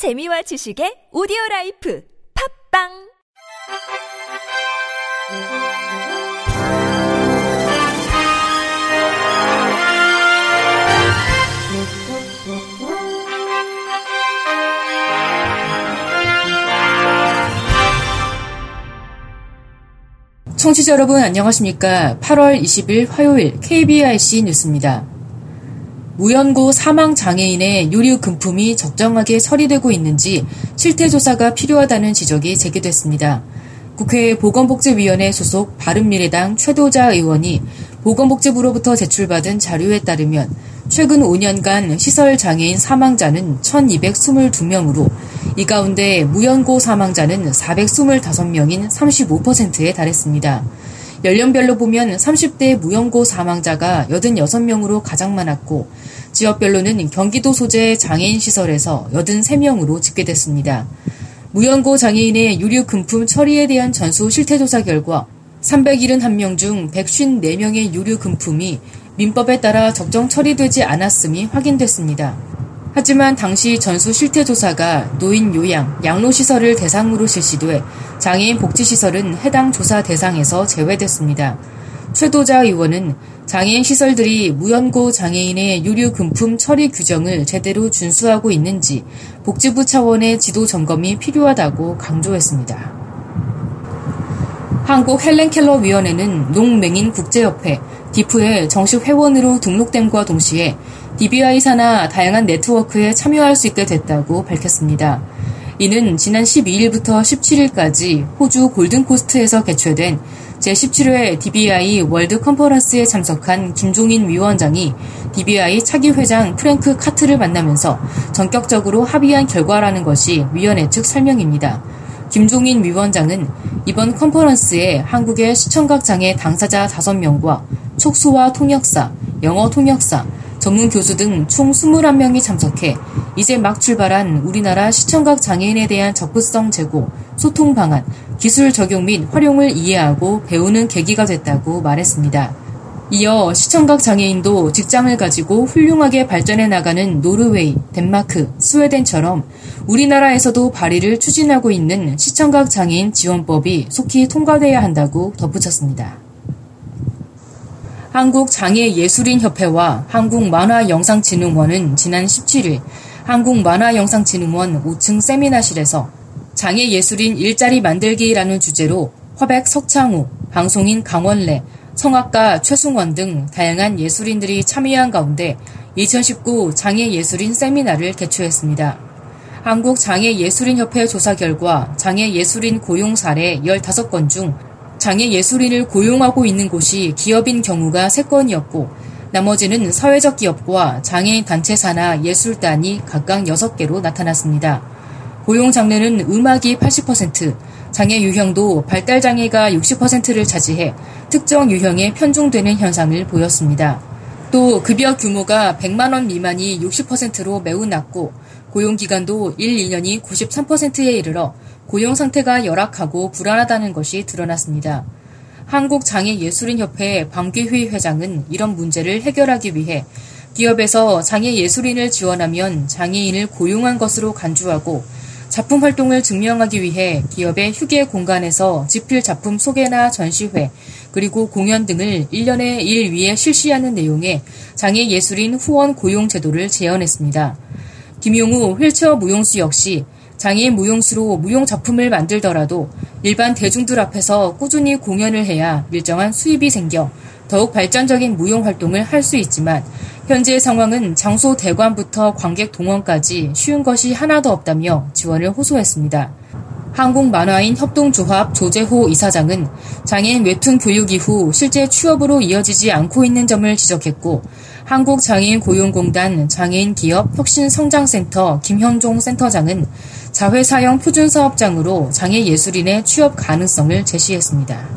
재미와 지식의 오디오 라이프 팝빵 청취자 여러분 안녕하십니까? 8월 20일 화요일 KBIC 뉴스입니다. 무연고 사망 장애인의 유류 금품이 적정하게 처리되고 있는지 실태 조사가 필요하다는 지적이 제기됐습니다. 국회 보건복지위원회 소속 바른미래당 최도자 의원이 보건복지부로부터 제출받은 자료에 따르면 최근 5년간 시설 장애인 사망자는 1222명으로 이 가운데 무연고 사망자는 425명인 35%에 달했습니다. 연령별로 보면 30대 무연고 사망자가 86명으로 가장 많았고 지역별로는 경기도 소재 장애인 시설에서 83명으로 집계됐습니다. 무연고 장애인의 유류 금품 처리에 대한 전수 실태조사 결과 371명 중 154명의 유류 금품이 민법에 따라 적정 처리되지 않았음이 확인됐습니다. 하지만 당시 전수 실태조사가 노인 요양, 양로시설을 대상으로 실시돼 장애인 복지시설은 해당 조사 대상에서 제외됐습니다. 최도자 의원은 장애인 시설들이 무연고 장애인의 유류 금품 처리 규정을 제대로 준수하고 있는지 복지부 차원의 지도 점검이 필요하다고 강조했습니다. 한국 헬렌켈러 위원회는 농맹인 국제협회 디프의 정식 회원으로 등록됨과 동시에 DBI 산하 다양한 네트워크에 참여할 수 있게 됐다고 밝혔습니다. 이는 지난 12일부터 17일까지 호주 골드코스트에서 개최된 제17회 DBI 월드 컨퍼런스에 참석한 김종인 위원장이 DBI 차기 회장 프랭크 카트를 만나면서 전격적으로 합의한 결과라는 것이 위원회 측 설명입니다. 김종인 위원장은 이번 컨퍼런스에 한국의 시청각 장애 당사자 5명과 촉수화 통역사, 영어 통역사, 전문 교수 등 총 21명이 참석해 이제 막 출발한 우리나라 시청각 장애인에 대한 접근성 제고, 소통 방안, 기술 적용 및 활용을 이해하고 배우는 계기가 됐다고 말했습니다. 이어 시청각 장애인도 직장을 가지고 훌륭하게 발전해 나가는 노르웨이, 덴마크, 스웨덴처럼 우리나라에서도 발의를 추진하고 있는 시청각 장애인 지원법이 속히 통과돼야 한다고 덧붙였습니다. 한국장애예술인협회와 한국만화영상진흥원은 지난 17일 한국만화영상진흥원 5층 세미나실에서 장애예술인 일자리 만들기라는 주제로 화백 석창우, 방송인 강원래, 성악가 최승원 등 다양한 예술인들이 참여한 가운데 2019 장애예술인 세미나를 개최했습니다. 한국장애예술인협회 조사 결과 장애예술인 고용 사례 15건 중 장애 예술인을 고용하고 있는 곳이 기업인 경우가 3건이었고 나머지는 사회적 기업과 장애인 단체 사나 예술단이 각각 6개로 나타났습니다. 고용 장르는 음악이 80%, 장애 유형도 발달 장애가 60%를 차지해 특정 유형에 편중되는 현상을 보였습니다. 또 급여 규모가 100만 원 미만이 60%로 매우 낮고 고용 기간도 1, 2년이 93%에 이르러 고용 상태가 열악하고 불안하다는 것이 드러났습니다. 한국장애예술인협회 방귀휘 회장은 이런 문제를 해결하기 위해 기업에서 장애예술인을 지원하면 장애인을 고용한 것으로 간주하고 작품 활동을 증명하기 위해 기업의 휴게 공간에서 집필 작품 소개나 전시회, 그리고 공연 등을 1년에 1 위에 실시하는 내용의 장애예술인 후원 고용 제도를 제언했습니다. 김용우 휠체어 무용수 역시 장애인 무용수로 무용 작품을 만들더라도 일반 대중들 앞에서 꾸준히 공연을 해야 일정한 수입이 생겨 더욱 발전적인 무용 활동을 할 수 있지만 현재 상황은 장소 대관부터 관객 동원까지 쉬운 것이 하나도 없다며 지원을 호소했습니다. 한국만화인 협동조합 조재호 이사장은 장애인 웹툰 교육 이후 실제 취업으로 이어지지 않고 있는 점을 지적했고 한국장애인 고용공단 장애인 기업 혁신성장센터 김현종 센터장은 자회사형 표준사업장으로 장애예술인의 취업 가능성을 제시했습니다.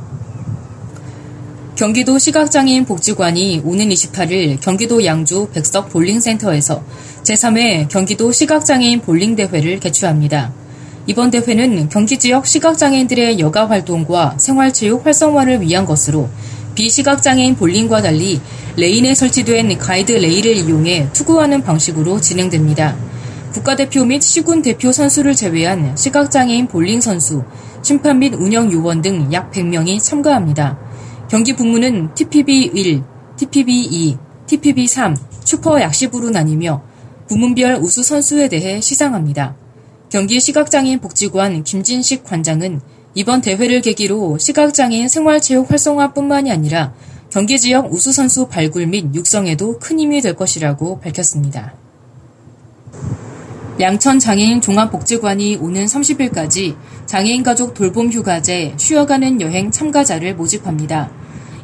경기도 시각장애인 복지관이 오는 28일 경기도 양주 백석 볼링센터에서 제3회 경기도 시각장애인 볼링대회를 개최합니다. 이번 대회는 경기 지역 시각장애인들의 여가 활동과 생활체육 활성화를 위한 것으로 비시각장애인 볼링과 달리 레인에 설치된 가이드 레일을 이용해 투구하는 방식으로 진행됩니다. 국가대표 및 시군 대표 선수를 제외한 시각장애인 볼링 선수, 심판 및 운영 요원 등 약 100명이 참가합니다. 경기 북무는 TPB 1, TPB 2, TPB 3, 슈퍼 약시부로 나뉘며 부문별 우수 선수에 대해 시상합니다. 경기 시각장애인 복지관 김진식 관장은 이번 대회를 계기로 시각장애인 생활체육 활성화뿐만이 아니라 경기 지역 우수 선수 발굴 및 육성에도 큰 힘이 될 것이라고 밝혔습니다. 양천 장애인 종합복지관이 오는 30일까지 장애인 가족 돌봄 휴가제 쉬어가는 여행 참가자를 모집합니다.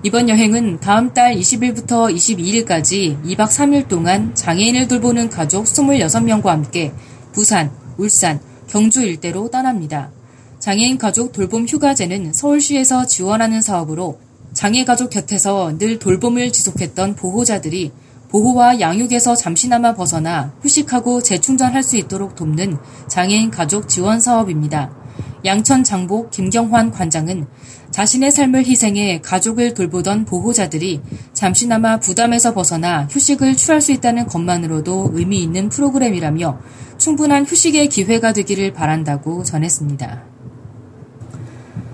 이번 여행은 다음 달 20일부터 22일까지 2박 3일 동안 장애인을 돌보는 가족 26명과 함께 부산, 울산, 경주 일대로 떠납니다. 장애인 가족 돌봄 휴가제는 서울시에서 지원하는 사업으로 장애 가족 곁에서 늘 돌봄을 지속했던 보호자들이 보호와 양육에서 잠시나마 벗어나 휴식하고 재충전할 수 있도록 돕는 장애인 가족 지원 사업입니다. 양천 장복 김경환 관장은 자신의 삶을 희생해 가족을 돌보던 보호자들이 잠시나마 부담에서 벗어나 휴식을 취할 수 있다는 것만으로도 의미 있는 프로그램이라며 충분한 휴식의 기회가 되기를 바란다고 전했습니다.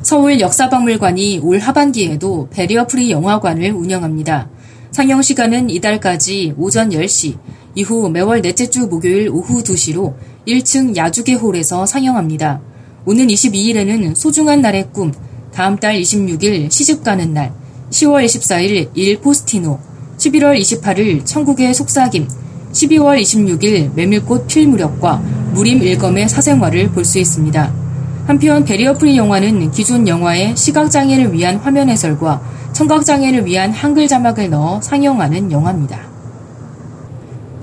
서울 역사박물관이 올 하반기에도 barrier free 영화관을 운영합니다. 상영 시간은 이달까지 오전 10시, 이후 매월 넷째 주 목요일 오후 2시로 1층 야주계 홀에서 상영합니다. 오는 22일에는 소중한 날의 꿈, 다음 달 26일 시집 가는 날, 10월 24일 일 포스티노, 11월 28일 천국의 속삭임, 12월 26일 메밀꽃 필 무렵과 무림 일검의 사생활을 볼 수 있습니다. 한편 barrier free 영화는 기존 영화에 시각장애를 위한 화면 해설과 청각장애를 위한 한글 자막을 넣어 상영하는 영화입니다.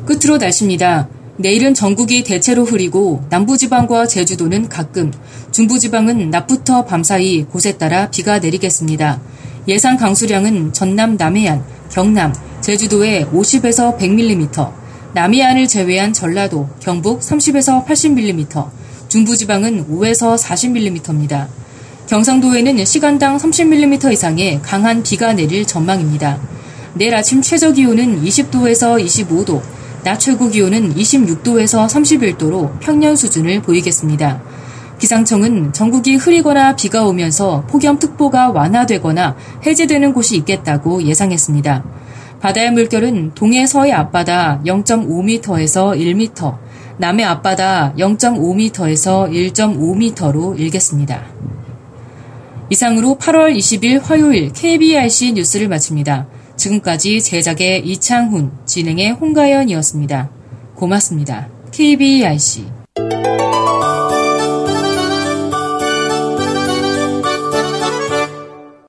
끝으로 날씨입니다. 내일은 전국이 대체로 흐리고 남부지방과 제주도는 가끔, 중부지방은 낮부터 밤사이 곳에 따라 비가 내리겠습니다. 예상 강수량은 전남 남해안, 경남, 제주도에 50에서 100mm, 남해안을 제외한 전라도, 경북 30에서 80mm, 중부지방은 5에서 40mm입니다. 경상도에는 시간당 30mm 이상의 강한 비가 내릴 전망입니다. 내일 아침 최저 기온은 20도에서 25도, 낮 최고 기온은 26도에서 31도로 평년 수준을 보이겠습니다. 기상청은 전국이 흐리거나 비가 오면서 폭염특보가 완화되거나 해제되는 곳이 있겠다고 예상했습니다. 바다의 물결은 동해 서해 앞바다 0.5m에서 1m, 남해 앞바다 0.5m에서 1.5m로 일겠습니다. 이상으로 8월 20일 화요일 KBRC 뉴스를 마칩니다. 지금까지 제작의 이창훈, 진행의 홍가연이었습니다. 고맙습니다. KBRC